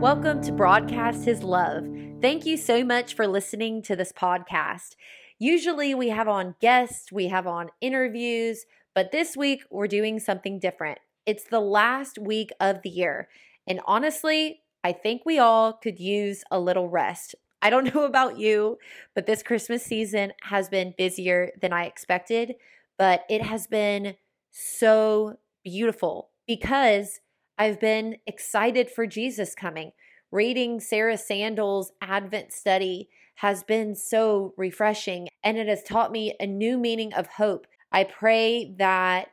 Welcome to Broadcast His Love. Thank you so much for listening to this podcast. Usually we have on guests, we have on interviews, but this week we're doing something different. It's the last week of the year. And honestly, I think we all could use a little rest. I don't know about you, but this Christmas season has been busier than I expected, but it has been so beautiful because I've been excited for Jesus coming. Reading Sarah Sandal's Advent study has been so refreshing and it has taught me a new meaning of hope. I pray that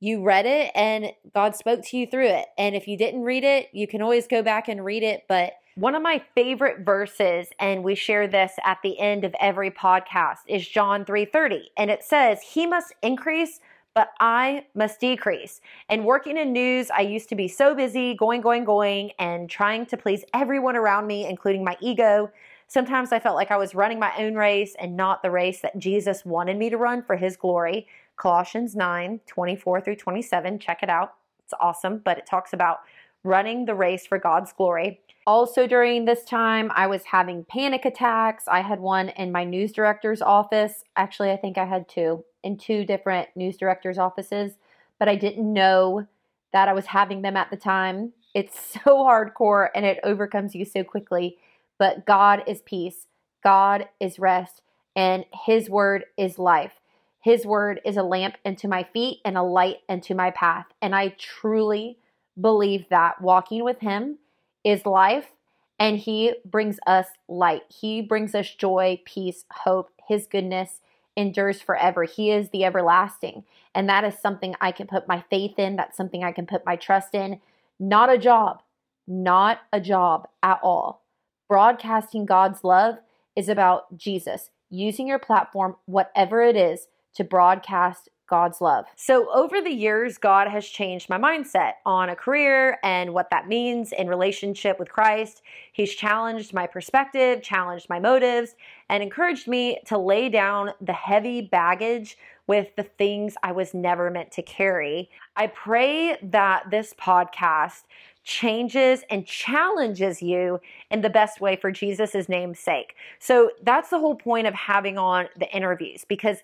you read it and God spoke to you through it. And if you didn't read it, you can always go back and read it. But one of my favorite verses, and we share this at the end of every podcast, is John 3:30. And it says, He must increase, but I must decrease. And working in news, I used to be so busy going, going, going, and trying to please everyone around me, including my ego. Sometimes I felt like I was running my own race and not the race that Jesus wanted me to run for his glory. Colossians 9 24 through 27. Check it out. It's awesome, but it talks about running the race for God's glory. Also, during this time, I was having panic attacks. I had one in my news director's office. Actually, I think I had two in two different news director's offices, but I didn't know that I was having them at the time. It's so hardcore and it overcomes you so quickly. But God is peace, God is rest, and His word is life. His word is a lamp unto my feet and a light unto my path. And I truly believe that walking with Him is life and He brings us light. He brings us joy, peace, hope, His goodness endures forever. He is the everlasting. And that is something I can put my faith in. That's something I can put my trust in. Not a job, not a job at all. Broadcasting God's love is about Jesus, using your platform, whatever it is, to broadcast God's love. So, over the years, God has changed my mindset on a career and what that means in relationship with Christ. He's challenged my perspective, challenged my motives, and encouraged me to lay down the heavy baggage with the things I was never meant to carry. I pray that this podcast changes and challenges you in the best way for Jesus' name's sake. So, that's the whole point of having on the interviews because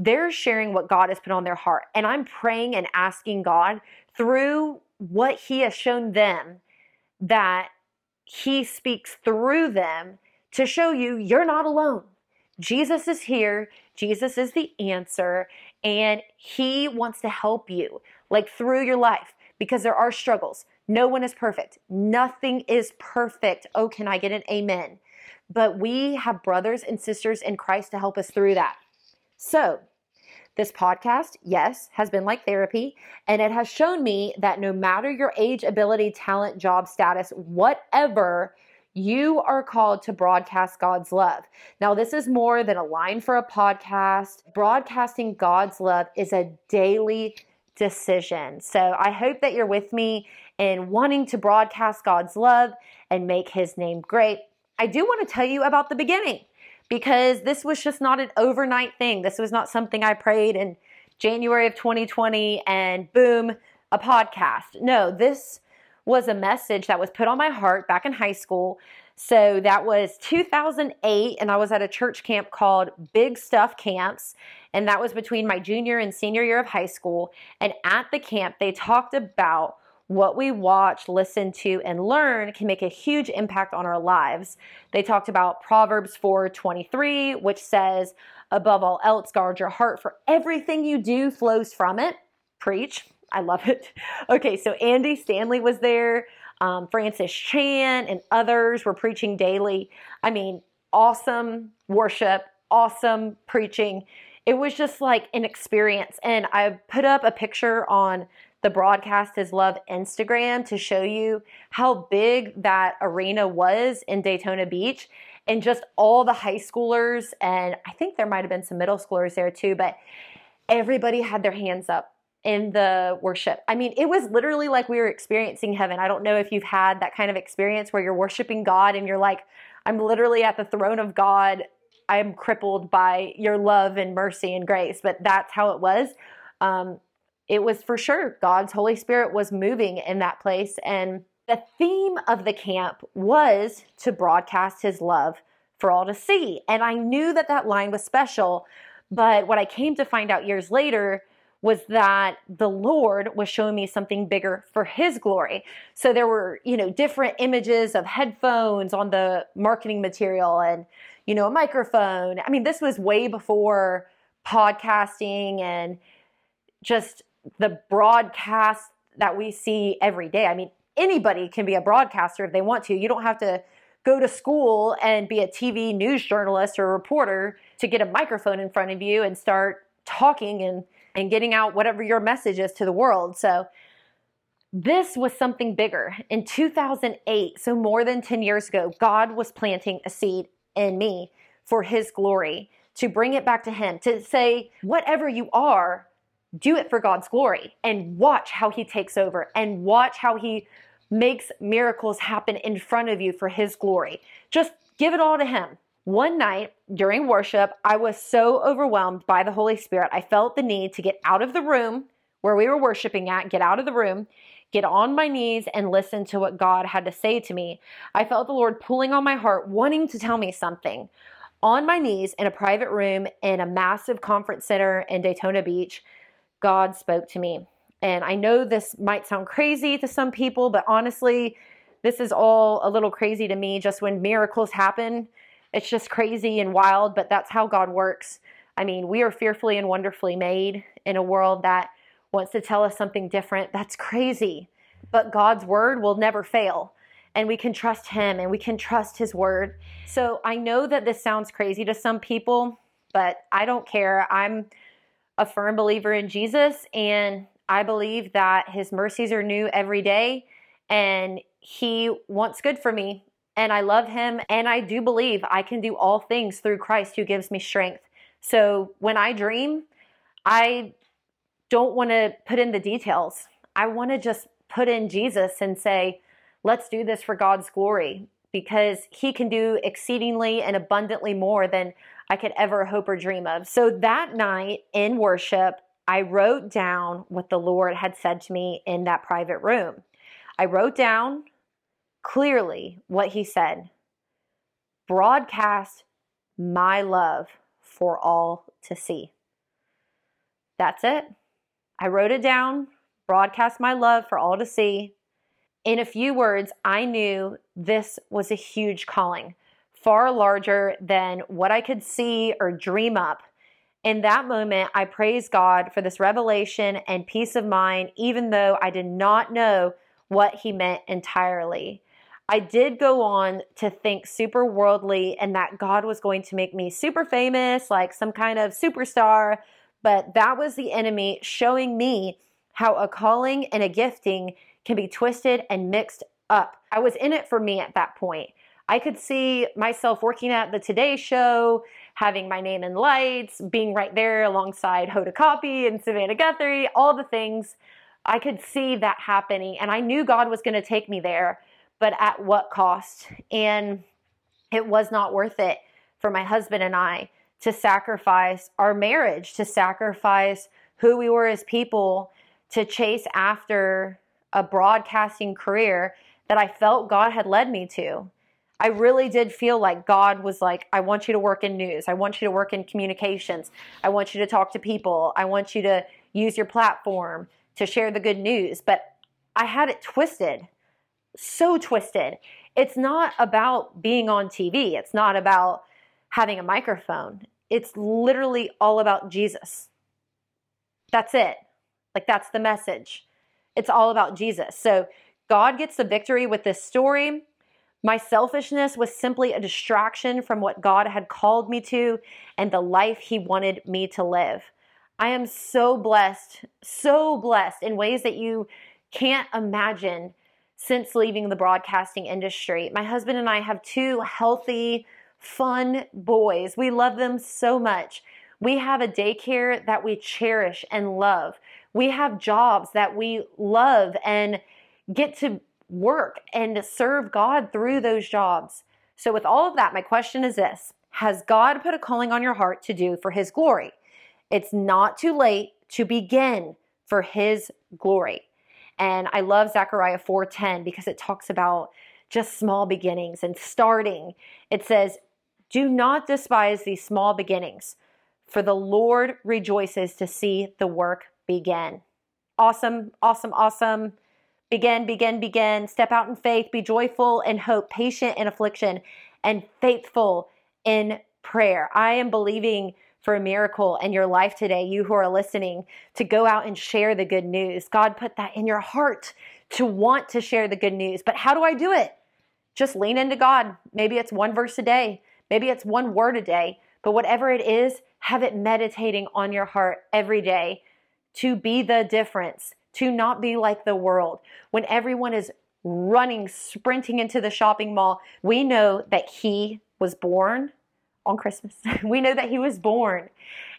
they're sharing what God has put on their heart. And I'm praying and asking God through what He has shown them that He speaks through them to show you you're not alone. Jesus is here, Jesus is the answer, and He wants to help you, like through your life, because there are struggles. No one is perfect. Nothing is perfect. Oh, can I get an amen? But we have brothers and sisters in Christ to help us through that. So, this podcast, yes, has been like therapy, and it has shown me that no matter your age, ability, talent, job status, whatever, you are called to broadcast God's love. Now, this is more than a line for a podcast. Broadcasting God's love is a daily decision. So I hope that you're with me in wanting to broadcast God's love and make his name great. I do want to tell you about the beginning because this was just not an overnight thing. This was not something I prayed in January of 2020 and boom, a podcast. No, this was a message that was put on my heart back in high school. So that was 2008, and I was at a church camp called BigStuf Camps, and that was between my junior and senior year of high school. And at the camp, they talked about what we watch, listen to, and learn can make a huge impact on our lives. They talked about Proverbs 4:23, which says, "Above all else, guard your heart, for everything you do flows from it." Preach. I love it. Okay, so Andy Stanley was there, um, Francis Chan, and others were preaching daily. I mean, awesome worship, awesome preaching. It was just like an experience. And I put up a picture on the Broadcast His Love Instagram to show you how big that arena was in Daytona Beach and just all the high schoolers. And I think there might have been some middle schoolers there too, but everybody had their hands up in the worship. I mean, it was literally like we were experiencing heaven. I don't know if you've had that kind of experience where you're worshiping God and you're like, I'm literally at the throne of God. I'm crippled by your love and mercy and grace, but that's how it was. Um, it was for sure God's Holy Spirit was moving in that place. And The theme of the camp was to broadcast his love for all to see. And I knew that that line was special. But what I came to find out years later was that the Lord was showing me something bigger for his glory. So there were, you know, different images of headphones on the marketing material and, you know, a microphone. I mean, this was way before podcasting and just the broadcast that we see every day. I mean, anybody can be a broadcaster if they want to. You don't have to go to school and be a TV news journalist or reporter to get a microphone in front of you and start talking and and getting out whatever your message is to the world. So this was something bigger. In 2008, so more than 10 years ago, God was planting a seed in me for his glory, to bring it back to him, to say, whatever you are, do it for God's glory and watch how he takes over and watch how he makes miracles happen in front of you for his glory. Just give it all to him. One night during worship, I was so overwhelmed by the Holy Spirit. I felt the need to get out of the room where we were worshiping at, get out of the room, get on my knees, and listen to what God had to say to me. I felt the Lord pulling on my heart, wanting to tell me something. On my knees in a private room in a massive conference center in Daytona Beach, God spoke to me. And I know this might sound crazy to some people, but honestly, this is all a little crazy to me. Just when miracles happen, it's just crazy and wild, but that's how God works. I mean, we are fearfully and wonderfully made in a world that wants to tell us something different. That's crazy. But God's word will never fail. And we can trust Him and we can trust His word. So I know that this sounds crazy to some people, but I don't care. I'm a firm believer in Jesus and I believe that his mercies are new every day and he wants good for me and I love him and I do believe I can do all things through Christ who gives me strength. So when I dream, I don't want to put in the details. I want to just put in Jesus and say, let's do this for God's glory because he can do exceedingly and abundantly more than I could ever hope or dream of. So that night in worship, I wrote down what the Lord had said to me in that private room. I wrote down clearly what he said broadcast my love for all to see. That's it. I wrote it down, broadcast my love for all to see. In a few words, I knew this was a huge calling far larger than what I could see or dream up. In that moment, I praise God for this revelation and peace of mind, even though I did not know what He meant entirely. I did go on to think super worldly and that God was going to make me super famous, like some kind of superstar, but that was the enemy showing me how a calling and a gifting can be twisted and mixed up. I was in it for me at that point. I could see myself working at the Today Show, having my name in lights, being right there alongside Hoda Kotb and Savannah Guthrie, all the things. I could see that happening, and I knew God was going to take me there, but at what cost? And it was not worth it for my husband and I to sacrifice our marriage, to sacrifice who we were as people, to chase after a broadcasting career that I felt God had led me to. I really did feel like God was like, I want you to work in news. I want you to work in communications. I want you to talk to people. I want you to use your platform to share the good news. But I had it twisted, so twisted. It's not about being on TV, it's not about having a microphone. It's literally all about Jesus. That's it. Like, that's the message. It's all about Jesus. So, God gets the victory with this story. My selfishness was simply a distraction from what God had called me to and the life He wanted me to live. I am so blessed, so blessed in ways that you can't imagine since leaving the broadcasting industry. My husband and I have two healthy, fun boys. We love them so much. We have a daycare that we cherish and love. We have jobs that we love and get to work and serve God through those jobs. So, with all of that, my question is this Has God put a calling on your heart to do for His glory? It's not too late to begin for His glory. And I love Zechariah 4:10 because it talks about just small beginnings and starting. It says, "Do not despise these small beginnings, for the Lord rejoices to see the work begin." Awesome, awesome, awesome. Begin, begin, begin. Step out in faith. Be joyful in hope, patient in affliction, and faithful in prayer. I am believing for a miracle in your life today, you who are listening, to go out and share the good news. God put that in your heart to want to share the good news. But how do I do it? Just lean into God. Maybe it's one verse a day, maybe it's one word a day, but whatever it is, have it meditating on your heart every day to be the difference, to not be like the world. When everyone is running, sprinting into the shopping mall, we know that He was born on Christmas. we know that He was born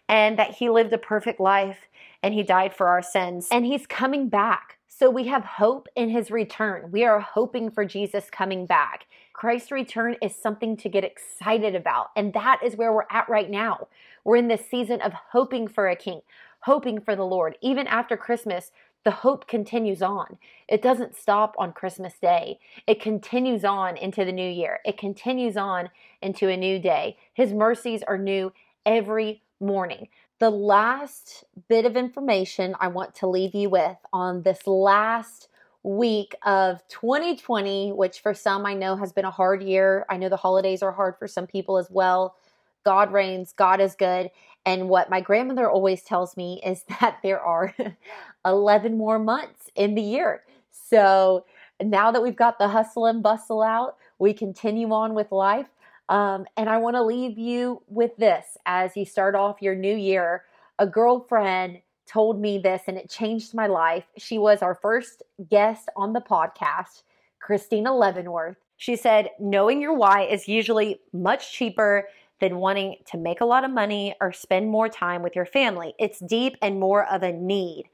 and that He lived a perfect life and He died for our sins and He's coming back. So we have hope in His return. We are hoping for Jesus coming back. Christ's return is something to get excited about. And that is where we're at right now. We're in this season of hoping for a king, hoping for the Lord. Even after Christmas, the hope continues on. It doesn't stop on Christmas Day. It continues on into the new year. It continues on into a new day. His mercies are new every morning. The last bit of information I want to leave you with on this last week of 2020, which for some I know has been a hard year. I know the holidays are hard for some people as well. God reigns, God is good. And what my grandmother always tells me is that there are 11 more months in the year. So now that we've got the hustle and bustle out, we continue on with life. Um, and I want to leave you with this as you start off your new year. A girlfriend told me this and it changed my life. She was our first guest on the podcast, Christina Leavenworth. She said, Knowing your why is usually much cheaper than wanting to make a lot of money or spend more time with your family. It's deep and more of a need.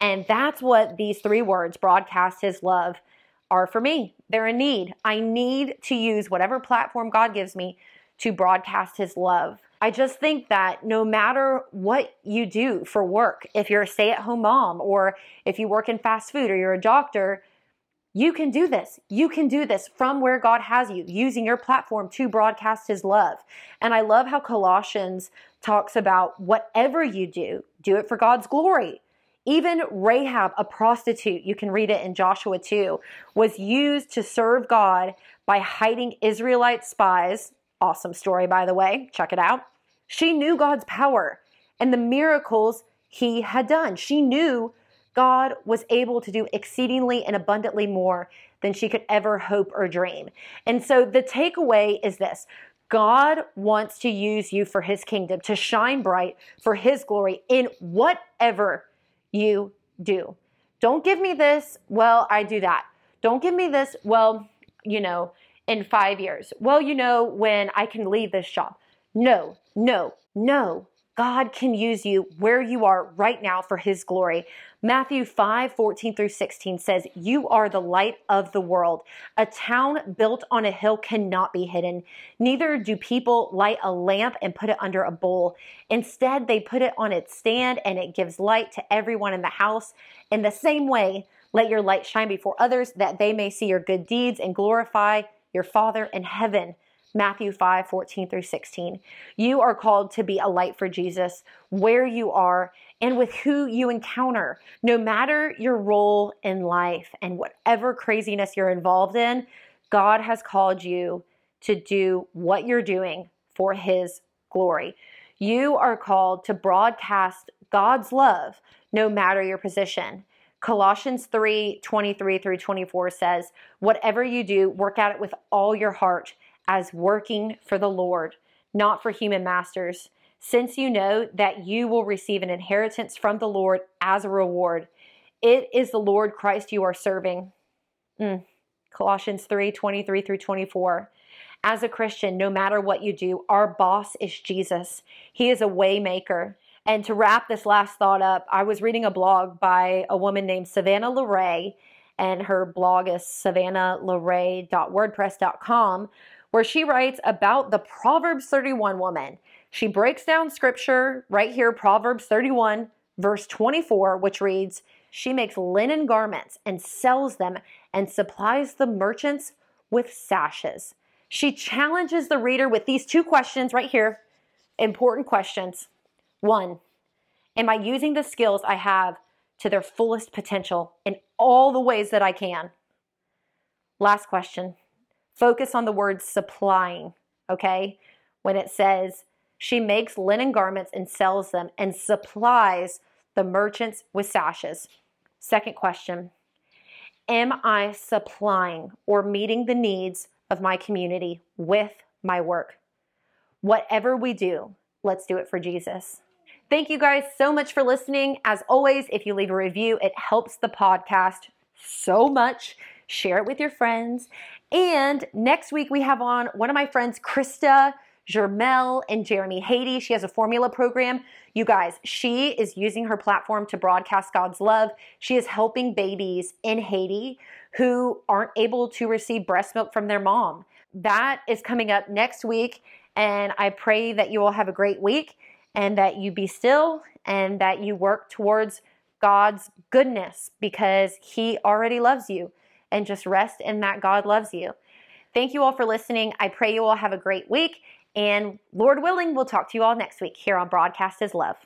And that's what these three words, broadcast his love, are for me. They're a need. I need to use whatever platform God gives me to broadcast his love. I just think that no matter what you do for work, if you're a stay at home mom or if you work in fast food or you're a doctor, you can do this. You can do this from where God has you, using your platform to broadcast His love. And I love how Colossians talks about whatever you do, do it for God's glory. Even Rahab, a prostitute, you can read it in Joshua 2, was used to serve God by hiding Israelite spies. Awesome story, by the way. Check it out. She knew God's power and the miracles he had done. She knew God was able to do exceedingly and abundantly more than she could ever hope or dream. And so the takeaway is this God wants to use you for his kingdom, to shine bright for his glory in whatever you do. Don't give me this, well, I do that. Don't give me this, well, you know, in five years. Well, you know, when I can leave this job. No, no, no. God can use you where you are right now for his glory. Matthew 5 14 through 16 says, You are the light of the world. A town built on a hill cannot be hidden. Neither do people light a lamp and put it under a bowl. Instead, they put it on its stand and it gives light to everyone in the house. In the same way, let your light shine before others that they may see your good deeds and glorify your Father in heaven. Matthew 5 14 through 16. You are called to be a light for Jesus where you are and with who you encounter, no matter your role in life and whatever craziness you're involved in. God has called you to do what you're doing for His glory. You are called to broadcast God's love no matter your position. Colossians 3 23 through 24 says, Whatever you do, work at it with all your heart as working for the Lord, not for human masters, since you know that you will receive an inheritance from the Lord as a reward. It is the Lord Christ you are serving. Mm. Colossians 3 23 through 24. As a Christian, no matter what you do, our boss is Jesus. He is a waymaker. And to wrap this last thought up, I was reading a blog by a woman named Savannah LaRae, and her blog is savannahlarray.wordpress.com, where she writes about the Proverbs 31 woman. She breaks down scripture right here, Proverbs 31, verse 24, which reads, She makes linen garments and sells them and supplies the merchants with sashes. She challenges the reader with these two questions right here important questions. One, am I using the skills I have to their fullest potential in all the ways that I can? Last question. Focus on the word supplying, okay? When it says, she makes linen garments and sells them and supplies the merchants with sashes. Second question Am I supplying or meeting the needs of my community with my work? Whatever we do, let's do it for Jesus. Thank you guys so much for listening. As always, if you leave a review, it helps the podcast so much. Share it with your friends. And next week, we have on one of my friends, Krista. Germeil and Jeremie Haiti. She has a formula program. You guys, she is using her platform to broadcast God's love. She is helping babies in Haiti who aren't able to receive breast milk from their mom. That is coming up next week. And I pray that you all have a great week and that you be still and that you work towards God's goodness because He already loves you. And just rest in that God loves you. Thank you all for listening. I pray you all have a great week. And Lord willing, we'll talk to you all next week here on Broadcast His Love.